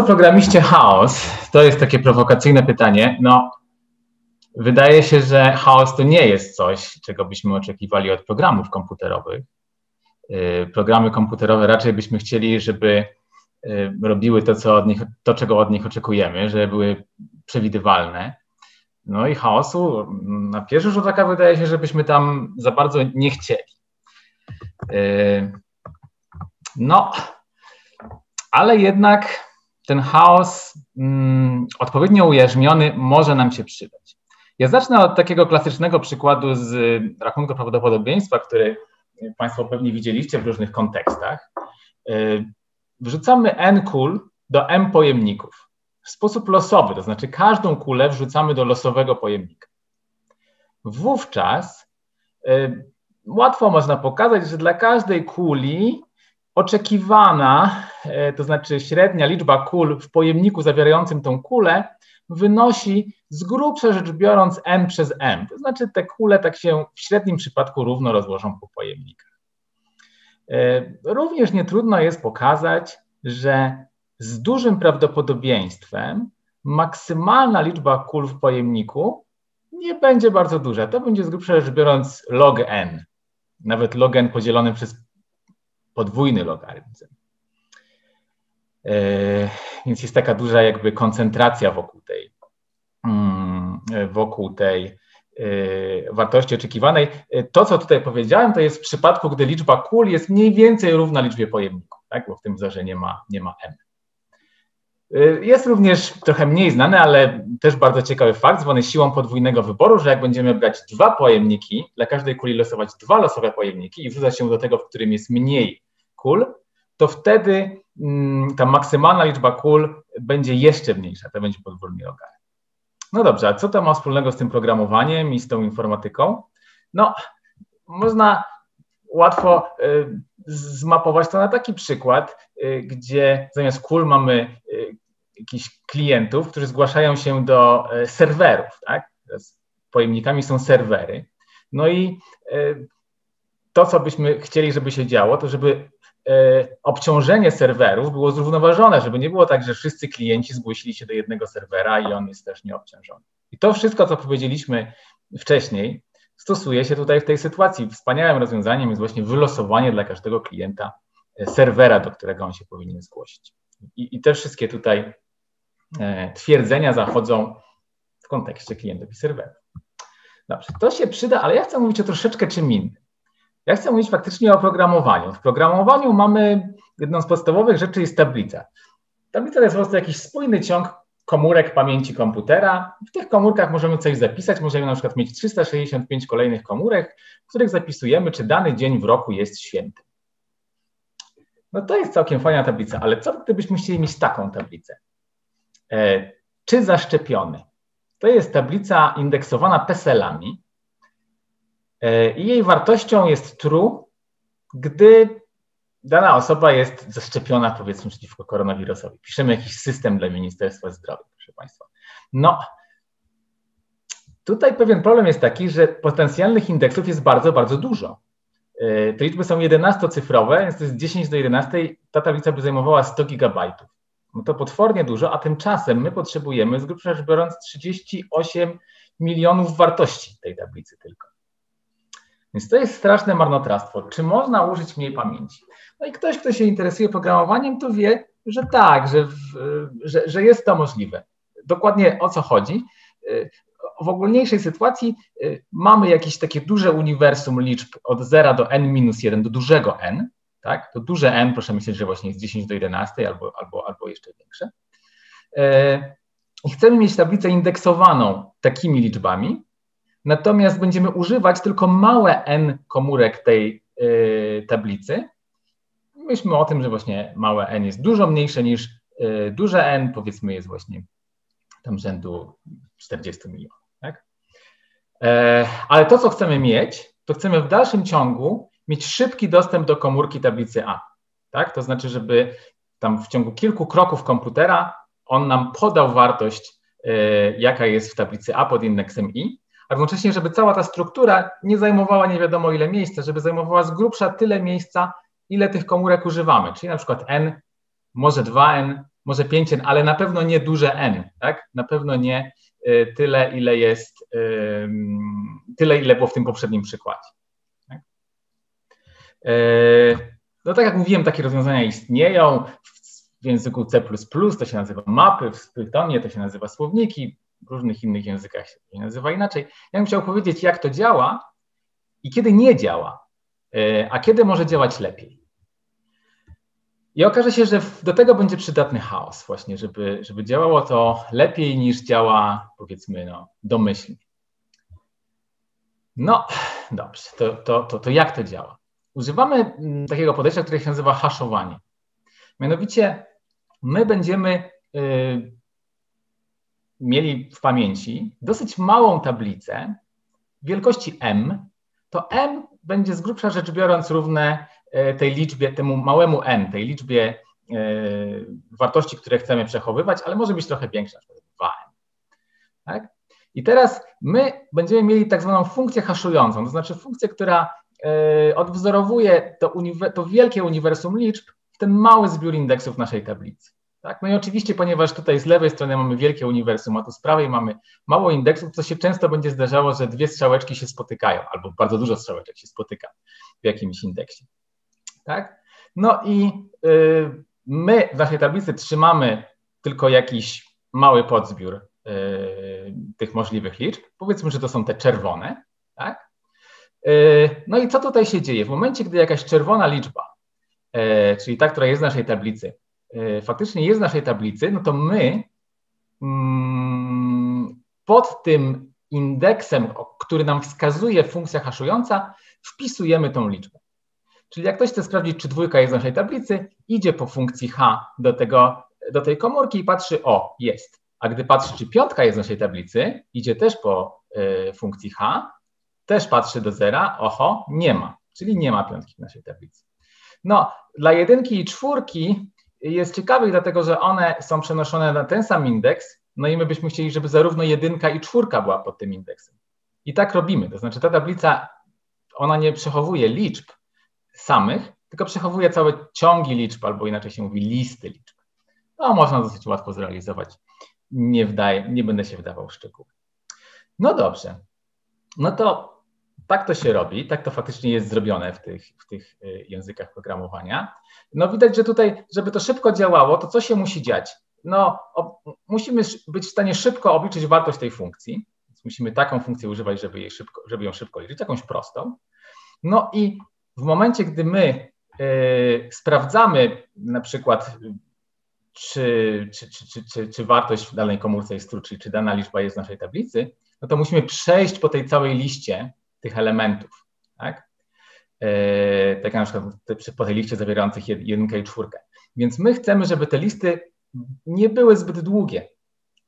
co programiście chaos? To jest takie prowokacyjne pytanie. No, wydaje się, że chaos to nie jest coś, czego byśmy oczekiwali od programów komputerowych. Y, programy komputerowe raczej byśmy chcieli, żeby y, robiły to, co od nich, to, czego od nich oczekujemy, żeby były przewidywalne. No i chaosu na pierwszy rzut oka wydaje się, żebyśmy tam za bardzo nie chcieli. Y, no, ale jednak ten chaos mm, odpowiednio ujarzmiony może nam się przydać. Ja zacznę od takiego klasycznego przykładu z rachunku prawdopodobieństwa, który Państwo pewnie widzieliście w różnych kontekstach. Y, wrzucamy n kul do m pojemników w sposób losowy, to znaczy każdą kulę wrzucamy do losowego pojemnika. Wówczas y, łatwo można pokazać, że dla każdej kuli oczekiwana, y, to znaczy średnia liczba kul w pojemniku zawierającym tą kulę, wynosi z grubsza rzecz biorąc n przez m. To znaczy te kule tak się w średnim przypadku równo rozłożą po pojemnikach. E, również nie trudno jest pokazać, że z dużym prawdopodobieństwem maksymalna liczba kul w pojemniku nie będzie bardzo duża. To będzie z grubsza rzecz biorąc log n, nawet log n podzielony przez podwójny logarytm. E, więc jest taka duża jakby koncentracja wokół tej, mm, wokół tej e, wartości oczekiwanej. To, co tutaj powiedziałem, to jest w przypadku, gdy liczba kul jest mniej więcej równa liczbie pojemników, tak? bo w tym wzorze nie ma, nie ma m. E, jest również trochę mniej znany, ale też bardzo ciekawy fakt, zwany siłą podwójnego wyboru, że jak będziemy brać dwa pojemniki, dla każdej kuli losować dwa losowe pojemniki i wrzucać się do tego, w którym jest mniej kul, to wtedy mm, ta maksymalna liczba kul będzie jeszcze mniejsza, to będzie podwójny logarytm. No dobrze, a co to ma wspólnego z tym programowaniem i z tą informatyką? No, można łatwo y, zmapować to na taki przykład, y, gdzie zamiast kul mamy y, jakichś klientów, którzy zgłaszają się do serwerów, tak? Pojemnikami są serwery. No i to, co byśmy chcieli, żeby się działo, to żeby obciążenie serwerów było zrównoważone, żeby nie było tak, że wszyscy klienci zgłosili się do jednego serwera i on jest też nieobciążony. I to wszystko, co powiedzieliśmy wcześniej, stosuje się tutaj w tej sytuacji. Wspaniałym rozwiązaniem jest właśnie wylosowanie dla każdego klienta e, serwera, do którego on się powinien zgłosić. I, i te wszystkie tutaj e, twierdzenia zachodzą w kontekście klientów i serwerów. Dobrze, to się przyda, ale ja chcę mówić o troszeczkę czym innym. Ja chcę mówić faktycznie o programowaniu. W programowaniu mamy jedną z podstawowych rzeczy jest tablica. Tablica to jest po prostu jakiś spójny ciąg komórek pamięci komputera. W tych komórkach możemy coś zapisać, możemy na przykład mieć 365 kolejnych komórek, w których zapisujemy, czy dany dzień w roku jest święty. No to jest całkiem fajna tablica, ale co gdybyśmy chcieli mieć taką tablicę? E, czy zaszczepiony? To jest tablica indeksowana PESEL-ami, i jej wartością jest true, gdy dana osoba jest zaszczepiona powiedzmy przeciwko koronawirusowi. Piszemy jakiś system dla Ministerstwa Zdrowia, proszę Państwa. No, tutaj pewien problem jest taki, że potencjalnych indeksów jest bardzo, bardzo dużo. E, te liczby są 11-cyfrowe, więc to jest 10 do 11, ta tablica by zajmowała 100 gigabajtów. No to potwornie dużo, a tymczasem my potrzebujemy, z grubsza rzecz biorąc, 38 milionów wartości tej tablicy tylko. Więc to jest straszne marnotrawstwo. Czy można użyć mniej pamięci? No i ktoś, kto się interesuje programowaniem, to wie, że tak, że, że, że jest to możliwe. Dokładnie o co chodzi? W ogólniejszej sytuacji y, mamy jakieś takie duże uniwersum liczb od 0 do n minus 1 do dużego n, tak? To duże n, proszę myśleć, że właśnie jest 10 do 11 albo, albo, albo jeszcze większe. Y, I chcemy mieć tablicę indeksowaną takimi liczbami, Natomiast będziemy używać tylko małe n komórek tej y, tablicy. Myślmy o tym, że właśnie małe n jest dużo mniejsze niż y, duże n, powiedzmy jest właśnie tam rzędu 40 milionów. Tak? E, ale to, co chcemy mieć, to chcemy w dalszym ciągu mieć szybki dostęp do komórki tablicy A. Tak? To znaczy, żeby tam w ciągu kilku kroków komputera on nam podał wartość, y, jaka jest w tablicy A pod indeksem i, a równocześnie, żeby cała ta struktura nie zajmowała nie wiadomo ile miejsca, żeby zajmowała z grubsza tyle miejsca, ile tych komórek używamy, czyli na przykład n, może 2n, może 5n, ale na pewno nie duże n, tak? Na pewno nie y, tyle, ile jest, tyle, ile było w tym poprzednim przykładzie. Tak? No tak jak mówiłem, takie rozwiązania istnieją. W języku C++ to się nazywa mapy, w Pythonie to się nazywa słowniki, w różnych innych językach się nazywa inaczej. Ja bym chciał powiedzieć, jak to działa i kiedy nie działa, a kiedy może działać lepiej. I okaże się, że do tego będzie przydatny chaos właśnie, żeby, żeby działało to lepiej niż działa powiedzmy no, domyślnie. No dobrze, to, to, to, to jak to działa? Używamy mm, takiego podejścia, które się nazywa haszowanie. Mianowicie my będziemy y, mieli w pamięci dosyć małą tablicę wielkości m. To m będzie z grubsza rzecz biorąc równe E, tej liczbie, temu małemu n, tej liczbie e, wartości, które chcemy przechowywać, ale może być trochę większa, na przykład 2n. Tak? I teraz my będziemy mieli tak zwaną funkcję haszującą, to znaczy funkcję, która e, odwzorowuje to, to wielkie uniwersum liczb w ten mały zbiór indeksów naszej tablicy. Tak? No i oczywiście, ponieważ tutaj z lewej strony mamy wielkie uniwersum, a tu z prawej mamy mało indeksów, to się często będzie zdarzało, że dwie strzałeczki się spotykają, albo bardzo dużo strzałeczek się spotyka w jakimś indeksie tak? No i y, my w naszej tablicy trzymamy tylko jakiś mały podzbiór y, tych możliwych liczb. Powiedzmy, że to są te czerwone, tak? Y, no i co tutaj się dzieje? W momencie, gdy jakaś czerwona liczba, czyli ta, która jest w naszej tablicy, faktycznie jest w naszej tablicy, no to my mm, pod tym indeksem, który nam wskazuje funkcja haszująca, wpisujemy tą liczbę. Czyli jak ktoś chce sprawdzić, czy dwójka jest w naszej tablicy, idzie po funkcji h do, tego, do tej komórki i patrzy, o, jest. A gdy patrzy, czy piątka jest w naszej tablicy, idzie też po y, funkcji h, też patrzy do zera, oho, nie ma, czyli nie ma piątki w naszej tablicy. No, dla jedynki i czwórki jest ciekawych, dlatego że one są przenoszone na ten sam indeks, no i my byśmy chcieli, żeby zarówno jedynka i czwórka była pod tym indeksem. I tak robimy, to znaczy ta tablica, ona nie przechowuje liczb, samych, tylko przechowuje całe ciągi liczb, albo inaczej się mówi listy liczb. To można dosyć łatwo zrealizować. Nie, nie będę się wdawał w szczegóły. No dobrze. No to tak to się robi, tak to faktycznie jest zrobione w tych, w tych y, językach programowania. No widać, że tutaj, żeby to szybko działało, to co się musi dziać? No, o, musimy być w stanie szybko obliczyć wartość tej funkcji. Więc musimy taką funkcję używać, żeby, jej szybko, żeby ją szybko liczyć, jakąś prostą. No i w momencie, gdy my y, sprawdzamy na przykład, czy, czy, czy, czy, czy wartość w danej komórce jest true, czyli czy dana liczba jest w naszej tablicy, no to musimy przejść po tej całej liście tych elementów, tak? Y, tak jak na przykład po tej liście zawierających jedynkę i czwórkę. Więc my chcemy, żeby te listy nie były zbyt długie,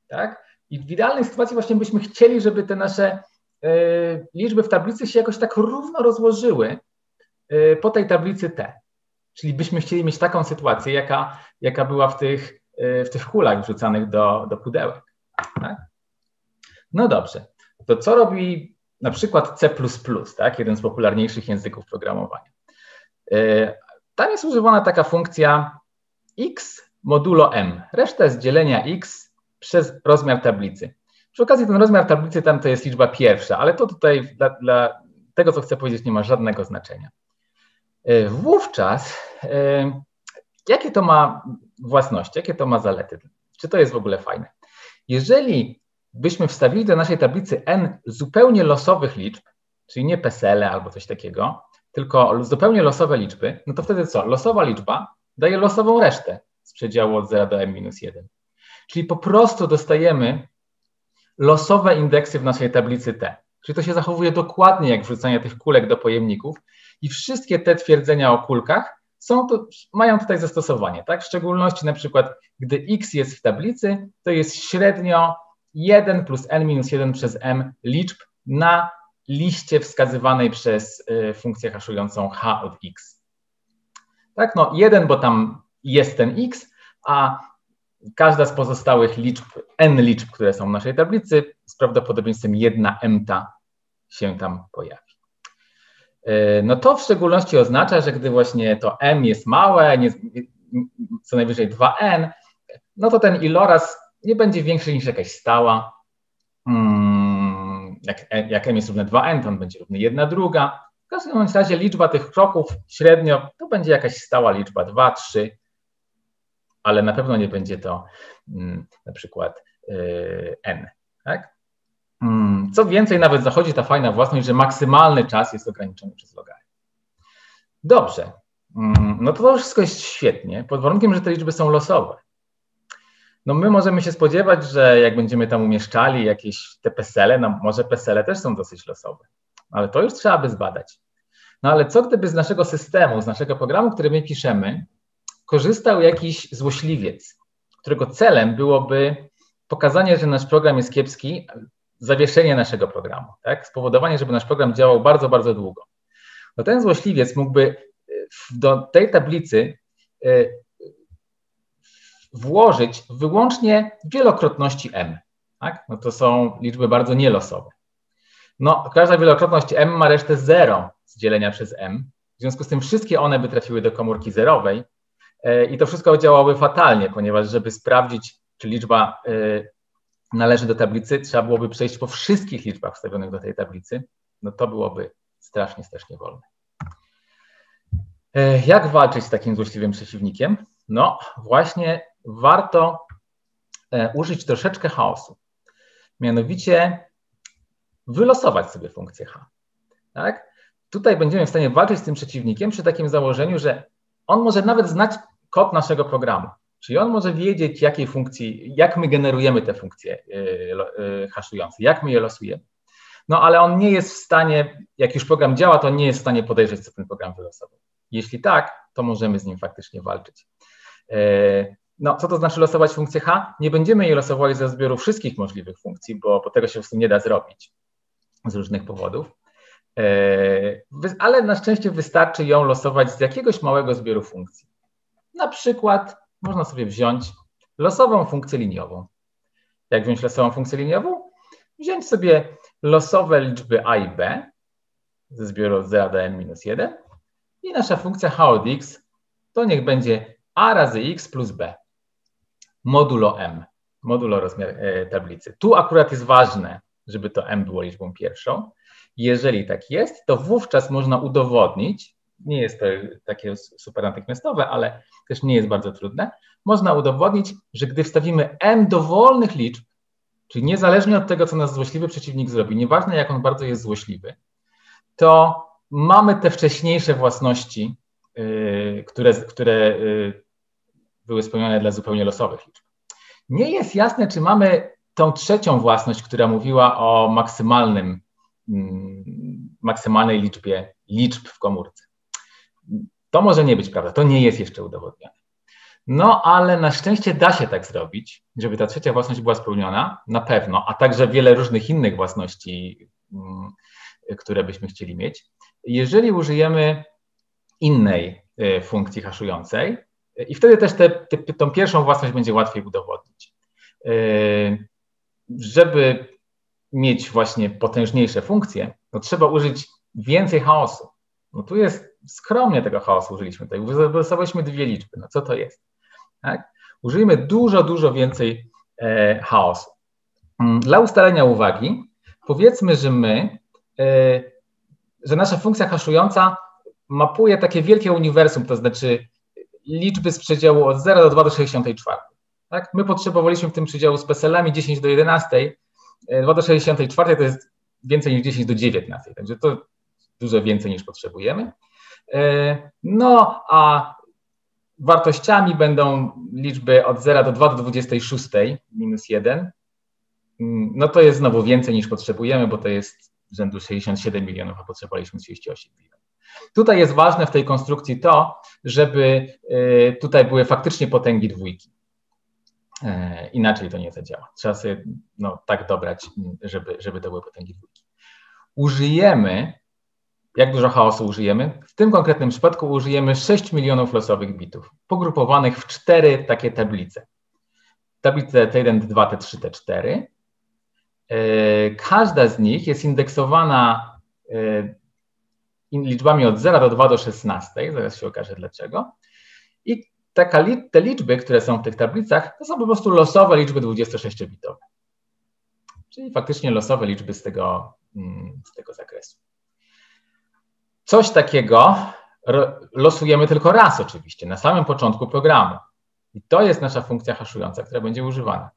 tak? I w idealnej sytuacji właśnie byśmy chcieli, żeby te nasze y, liczby w tablicy się jakoś tak równo rozłożyły, Y, po tej tablicy T. Czyli byśmy chcieli mieć taką sytuację, jaka, jaka była w tych, w tych kulach wrzucanych do, do pudełek. Tak? No dobrze. To co robi na przykład C, tak? jeden z popularniejszych języków programowania? Y, tam jest używana taka funkcja x modulo m. Reszta jest dzielenia x przez rozmiar tablicy. Przy okazji ten rozmiar tablicy tam to jest liczba pierwsza, ale to tutaj dla, dla tego, co chcę powiedzieć, nie ma żadnego znaczenia. E, wówczas e, jakie to ma własności, jakie to ma zalety? Czy to jest w ogóle fajne? Jeżeli byśmy wstawili do naszej tablicy n zupełnie losowych liczb, czyli nie PESEL albo coś takiego, tylko zupełnie losowe liczby, no to wtedy co? Losowa liczba daje losową resztę z przedziału od 0 do m-1. Czyli po prostu dostajemy losowe indeksy w naszej tablicy T. Czyli to się zachowuje dokładnie jak wrzucanie tych kulek do pojemników i wszystkie te twierdzenia o kulkach są to, mają tutaj zastosowanie, tak? W szczególności na przykład, gdy x jest w tablicy, to jest średnio 1 plus n minus 1 przez m liczb na liście wskazywanej przez y, funkcję haszującą h od x. Tak, no 1, bo tam jest ten x, a każda z pozostałych liczb, n liczb, które są w naszej tablicy, z prawdopodobieństwem 1 mta się tam pojawi. E, no to w szczególności oznacza, że gdy właśnie to m jest małe, nie, co najwyżej 2n, no to ten iloraz nie będzie większy niż jakaś stała. Hmm, jak, jak m jest równe 2n, to on będzie równy 1 druga. W każdym razie liczba tych kroków średnio to będzie jakaś stała liczba 2, 3, ale na pewno nie będzie to hmm, na przykład yy, n. Tak? Hmm, co więcej, nawet zachodzi ta fajna własność, że maksymalny czas jest ograniczony przez logarytm. Dobrze, no to, to wszystko jest świetnie, pod warunkiem, że te liczby są losowe. No my możemy się spodziewać, że jak będziemy tam umieszczali jakieś te pesele, no może pesele też są dosyć losowe, ale to już trzeba by zbadać. No ale co gdyby z naszego systemu, z naszego programu, który my piszemy, korzystał jakiś złośliwiec, którego celem byłoby pokazanie, że nasz program jest kiepski, zawieszenie naszego programu, tak? spowodowanie, żeby nasz program działał bardzo, bardzo długo. No ten złośliwiec mógłby do tej tablicy e, włożyć wyłącznie wielokrotności m. Tak? No to są liczby bardzo nielosowe. No, każda wielokrotność m ma resztę 0 z dzielenia przez m. W związku z tym wszystkie one by trafiły do komórki zerowej e, i to wszystko działałoby fatalnie, ponieważ żeby sprawdzić, czy liczba e, należy do tablicy, trzeba byłoby przejść po wszystkich liczbach wstawionych do tej tablicy. No to byłoby strasznie, strasznie wolne. E, jak walczyć z takim złośliwym przeciwnikiem? No, właśnie warto e, użyć troszeczkę chaosu. Mianowicie wylosować sobie funkcję h. Tak? Tutaj będziemy w stanie walczyć z tym przeciwnikiem przy takim założeniu, że on może nawet znać kod naszego programu. Czyli on może wiedzieć, jakiej funkcji, jak my generujemy te funkcje e, e, haszujące, jak my je losujemy. No ale on nie jest w stanie, jak już program działa, to nie jest w stanie podejrzeć, co ten program wylosował. Jeśli tak, to możemy z nim faktycznie walczyć. No, co to znaczy losować funkcję h? Nie będziemy jej losowali ze zbioru wszystkich możliwych funkcji, bo, bo tego się po prostu nie da zrobić z różnych powodów. E, ale na szczęście wystarczy ją losować z jakiegoś małego zbioru funkcji. Na przykład można sobie wziąć losową funkcję liniową. Jak wziąć losową funkcję liniową? Wziąć sobie losowe liczby a i b ze zbioru od 0 do n minus 1 i nasza funkcja h od x to niech będzie a razy x plus b modulo m, modulo rozmiar e, tablicy. Tu akurat jest ważne, żeby to m było liczbą pierwszą. Jeżeli tak jest, to wówczas można udowodnić, nie jest to takie super natychmiastowe, ale też nie jest bardzo trudne, można udowodnić, że gdy wstawimy m dowolnych liczb, czyli niezależnie od tego, co nas złośliwy przeciwnik zrobi, nieważne jak on bardzo jest złośliwy, to mamy te wcześniejsze własności, yy, które, które yy, były spełnione dla zupełnie losowych liczb. Nie jest jasne, czy mamy tą trzecią własność, która mówiła o maksymalnym, mm, maksymalnej liczbie liczb w komórce. To może nie być prawda, to nie jest jeszcze udowodnione. No, ale na szczęście da się tak zrobić, żeby ta trzecia własność była spełniona, na pewno, a także wiele różnych innych własności, mm, które byśmy chcieli mieć. Jeżeli użyjemy innej y, funkcji haszującej, i wtedy też te, te, tą pierwszą własność będzie łatwiej udowodnić. E, żeby mieć właśnie potężniejsze funkcje, no trzeba użyć więcej chaosu. No tu jest skromnie tego chaosu użyliśmy tutaj. Wylosowaliśmy dwie liczby. No co to jest? Tak? Użyjmy dużo, dużo więcej e, chaosu. Mm, dla ustalenia uwagi powiedzmy, że my, e, że nasza funkcja haszująca mapuje takie wielkie uniwersum, to znaczy liczby z przedziału od 0 do 2 do 64. Tak? My potrzebowaliśmy w tym przedziału z PESEL-ami 10 do 11, 2 do 64 to jest więcej niż 10 do 19, także to dużo więcej niż potrzebujemy. E, no a wartościami będą liczby od 0 do 2 do 26 minus 1. Mm, no to jest znowu więcej niż potrzebujemy, bo to jest rzędu 67 milionów, a potrzebowaliśmy 38 milionów. Tutaj jest ważne w tej konstrukcji to, żeby y, tutaj były faktycznie potęgi dwójki. E, inaczej to nie zadziała. Trzeba sobie no, tak dobrać, żeby, żeby to były potęgi dwójki. Użyjemy, jak dużo chaosu użyjemy? W tym konkretnym przypadku użyjemy 6 milionów losowych bitów, pogrupowanych w cztery takie tablice. Tablice T1, T2, T3, T4. Każda z nich jest indeksowana e, liczbami od 0 do 2 do 16, zaraz się okaże dlaczego. I taka, te liczby, które są w tych tablicach, to są po prostu losowe liczby 26-bitowe. Czyli faktycznie losowe liczby z tego, mm, z tego zakresu. Coś takiego losujemy tylko raz oczywiście, na samym początku programu. I to jest nasza funkcja haszująca, która będzie używana.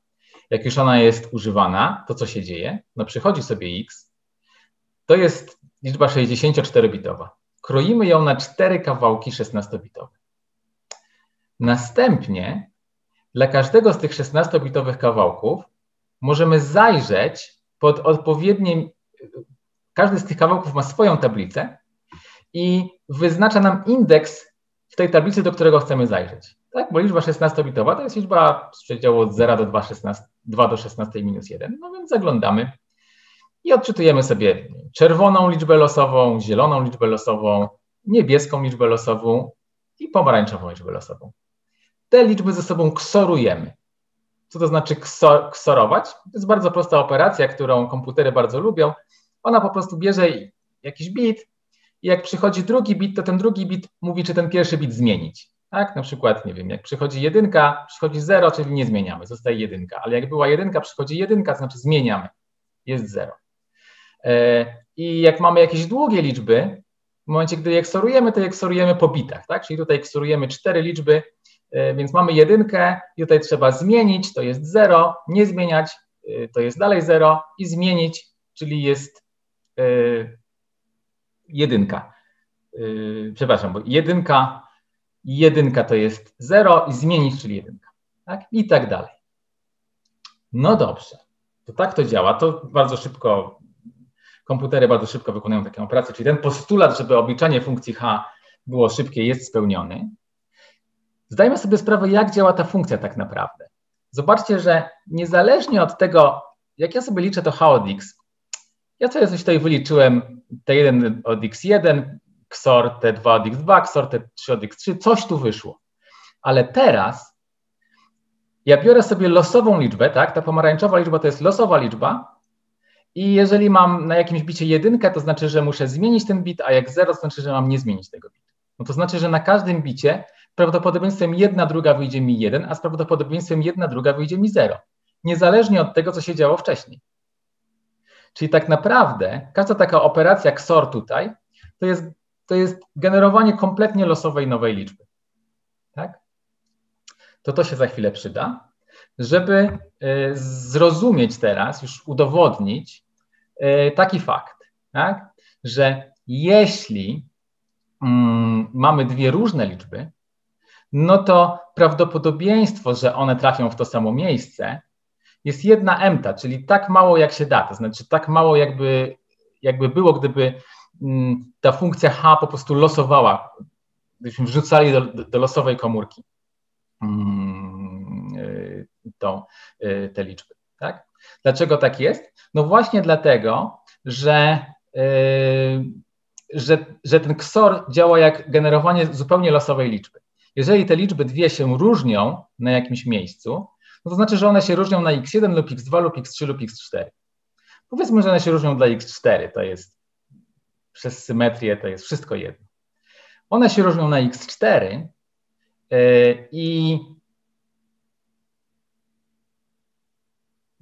Jak już ona jest używana, to co się dzieje? No przychodzi sobie x, to jest liczba 64-bitowa. Kroimy ją na cztery kawałki 16-bitowe. Następnie dla każdego z tych 16-bitowych kawałków możemy zajrzeć pod odpowiednim. Każdy z tych kawałków ma swoją tablicę i wyznacza nam indeks w tej tablicy, do którego chcemy zajrzeć. Tak, bo liczba 16-bitowa to jest liczba z przedziału od 0 do 2, 16, 2 do 16 minus 1. No więc zaglądamy i odczytujemy sobie czerwoną liczbę losową, zieloną liczbę losową, niebieską liczbę losową i pomarańczową liczbę losową. Te liczby ze sobą ksorujemy. Co to znaczy ksorować? To jest bardzo prosta operacja, którą komputery bardzo lubią. Ona po prostu bierze jakiś bit i jak przychodzi drugi bit, to ten drugi bit mówi, czy ten pierwszy bit zmienić. Tak, na przykład, nie wiem, jak przychodzi jedynka, przychodzi zero, czyli nie zmieniamy, zostaje jedynka, ale jak była jedynka, przychodzi jedynka, to znaczy zmieniamy, jest zero. E, I jak mamy jakieś długie liczby, w momencie, gdy je eksorujemy, to je eksorujemy po bitach, tak? Czyli tutaj eksorujemy cztery liczby, e, więc mamy jedynkę i tutaj trzeba zmienić, to jest zero, nie zmieniać, e, to jest dalej zero i zmienić, czyli jest jedynka. Przepraszam, bo jedynka, jedynka to jest zero i zmienić, czyli jedynka, tak? I tak dalej. No dobrze, to tak to działa, to bardzo szybko komputery bardzo szybko wykonują taką operację, czyli ten postulat, żeby obliczanie funkcji h było szybkie, jest spełniony. Zdajmy sobie sprawę, jak działa ta funkcja tak naprawdę. Zobaczcie, że niezależnie od tego, jak ja sobie liczę to h od x, ja sobie coś tutaj wyliczyłem, t1 od x1, XOR t2 od x2, XOR t3 od x3, coś tu wyszło. Ale teraz ja biorę sobie losową liczbę, tak? Ta pomarańczowa liczba to jest losowa liczba, i jeżeli mam na jakimś bicie jedynkę, to znaczy, że muszę zmienić ten bit, a jak zero, to znaczy, że mam nie zmienić tego bitu. No to znaczy, że na każdym bicie prawdopodobieństwem jedna druga wyjdzie mi jeden, a z prawdopodobieństwem jedna druga wyjdzie mi zero. Niezależnie od tego, co się działo wcześniej. Czyli tak naprawdę każda taka operacja XOR tutaj to jest, to jest generowanie kompletnie losowej nowej liczby. Tak? To to się za chwilę przyda, żeby e, zrozumieć teraz, już udowodnić, taki fakt, tak? że jeśli mm, mamy dwie różne liczby, no to prawdopodobieństwo, że one trafią w to samo miejsce, jest jedna emta, czyli tak mało jak się da, to znaczy tak mało jakby, jakby było, gdyby mm, ta funkcja h po prostu losowała, gdybyśmy wrzucali do, do losowej komórki mm, e, tą, e, te liczby. Tak? Dlaczego tak jest? No właśnie dlatego, że, yy, że, że ten XOR działa jak generowanie zupełnie losowej liczby. Jeżeli te liczby dwie się różnią na jakimś miejscu, no to znaczy, że one się różnią na x1 lub x2 lub x3 lub x4. Powiedzmy, że one się różnią dla x4, to jest przez symetrię, to jest wszystko jedno. One się różnią na x4 yy, i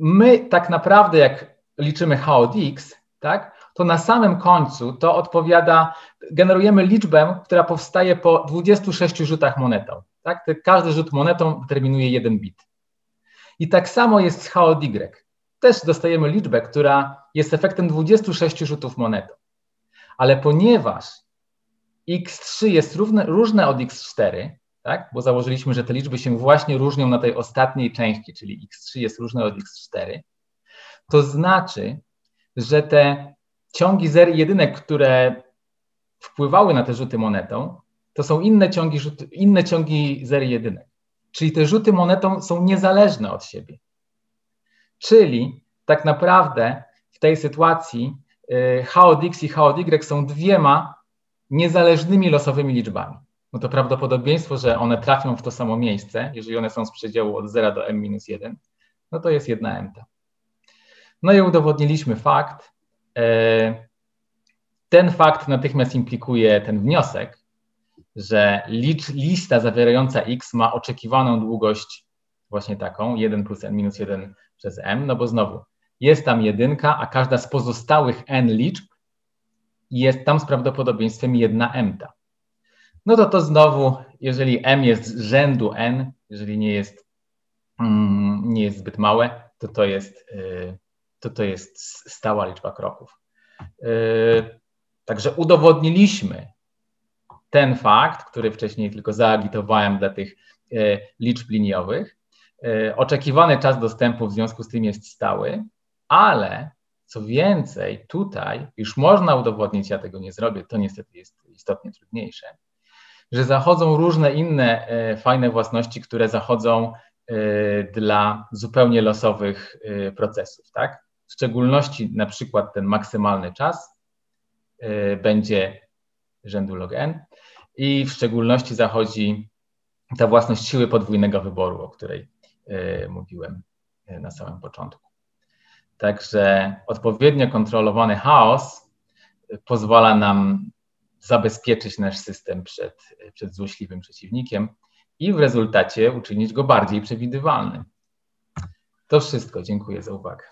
my tak naprawdę, jak liczymy h od x, tak, to na samym końcu to odpowiada, generujemy liczbę, która powstaje po 26 rzutach monetą. Tak? Każdy rzut monetą determinuje jeden bit. I tak samo jest z h od y. Też dostajemy liczbę, która jest efektem 26 rzutów monetą. Ale ponieważ x3 jest równe, różne od x4, tak? bo założyliśmy, że te liczby się właśnie różnią na tej ostatniej części, czyli x3 jest różne od x4, to znaczy, że te ciągi zer i jedynek, które wpływały na te rzuty monetą, to są inne ciągi, rzuty, inne ciągi zer i jedynek. Czyli te rzuty monetą są niezależne od siebie. Czyli tak naprawdę w tej sytuacji y, h od x i h od y są dwiema niezależnymi losowymi liczbami no to prawdopodobieństwo, że one trafią w to samo miejsce, jeżeli one są z przedziału od 0 do m-1, no to jest 1 m. No i udowodniliśmy fakt. E, ten fakt natychmiast implikuje ten wniosek, że lista zawierająca x ma oczekiwaną długość właśnie taką, 1 plus n minus 1 przez m, no bo znowu jest tam jedynka, a każda z pozostałych n liczb jest tam z prawdopodobieństwem 1 mta. No to to znowu, jeżeli m jest z rzędu n, jeżeli nie jest, mm, nie jest zbyt małe, to to jest, y, to to jest stała liczba kroków. Y, także udowodniliśmy ten fakt, który wcześniej tylko zaagitowałem dla tych y, liczb liniowych. Oczekiwany czas dostępu w związku z tym jest stały, ale co więcej, tutaj już można udowodnić, ja tego nie zrobię, to niestety jest istotnie trudniejsze, że zachodzą różne inne e, fajne własności, które zachodzą e, dla zupełnie losowych e, procesów, tak? W szczególności na przykład ten maksymalny czas będzie rzędu log n i w szczególności zachodzi ta własność siły podwójnego wyboru, o której mówiłem na samym początku. Także odpowiednio kontrolowany chaos pozwala nam zabezpieczyć nasz system przed, przed złośliwym przeciwnikiem i w rezultacie uczynić go bardziej przewidywalnym. To wszystko. Dziękuję za uwagę.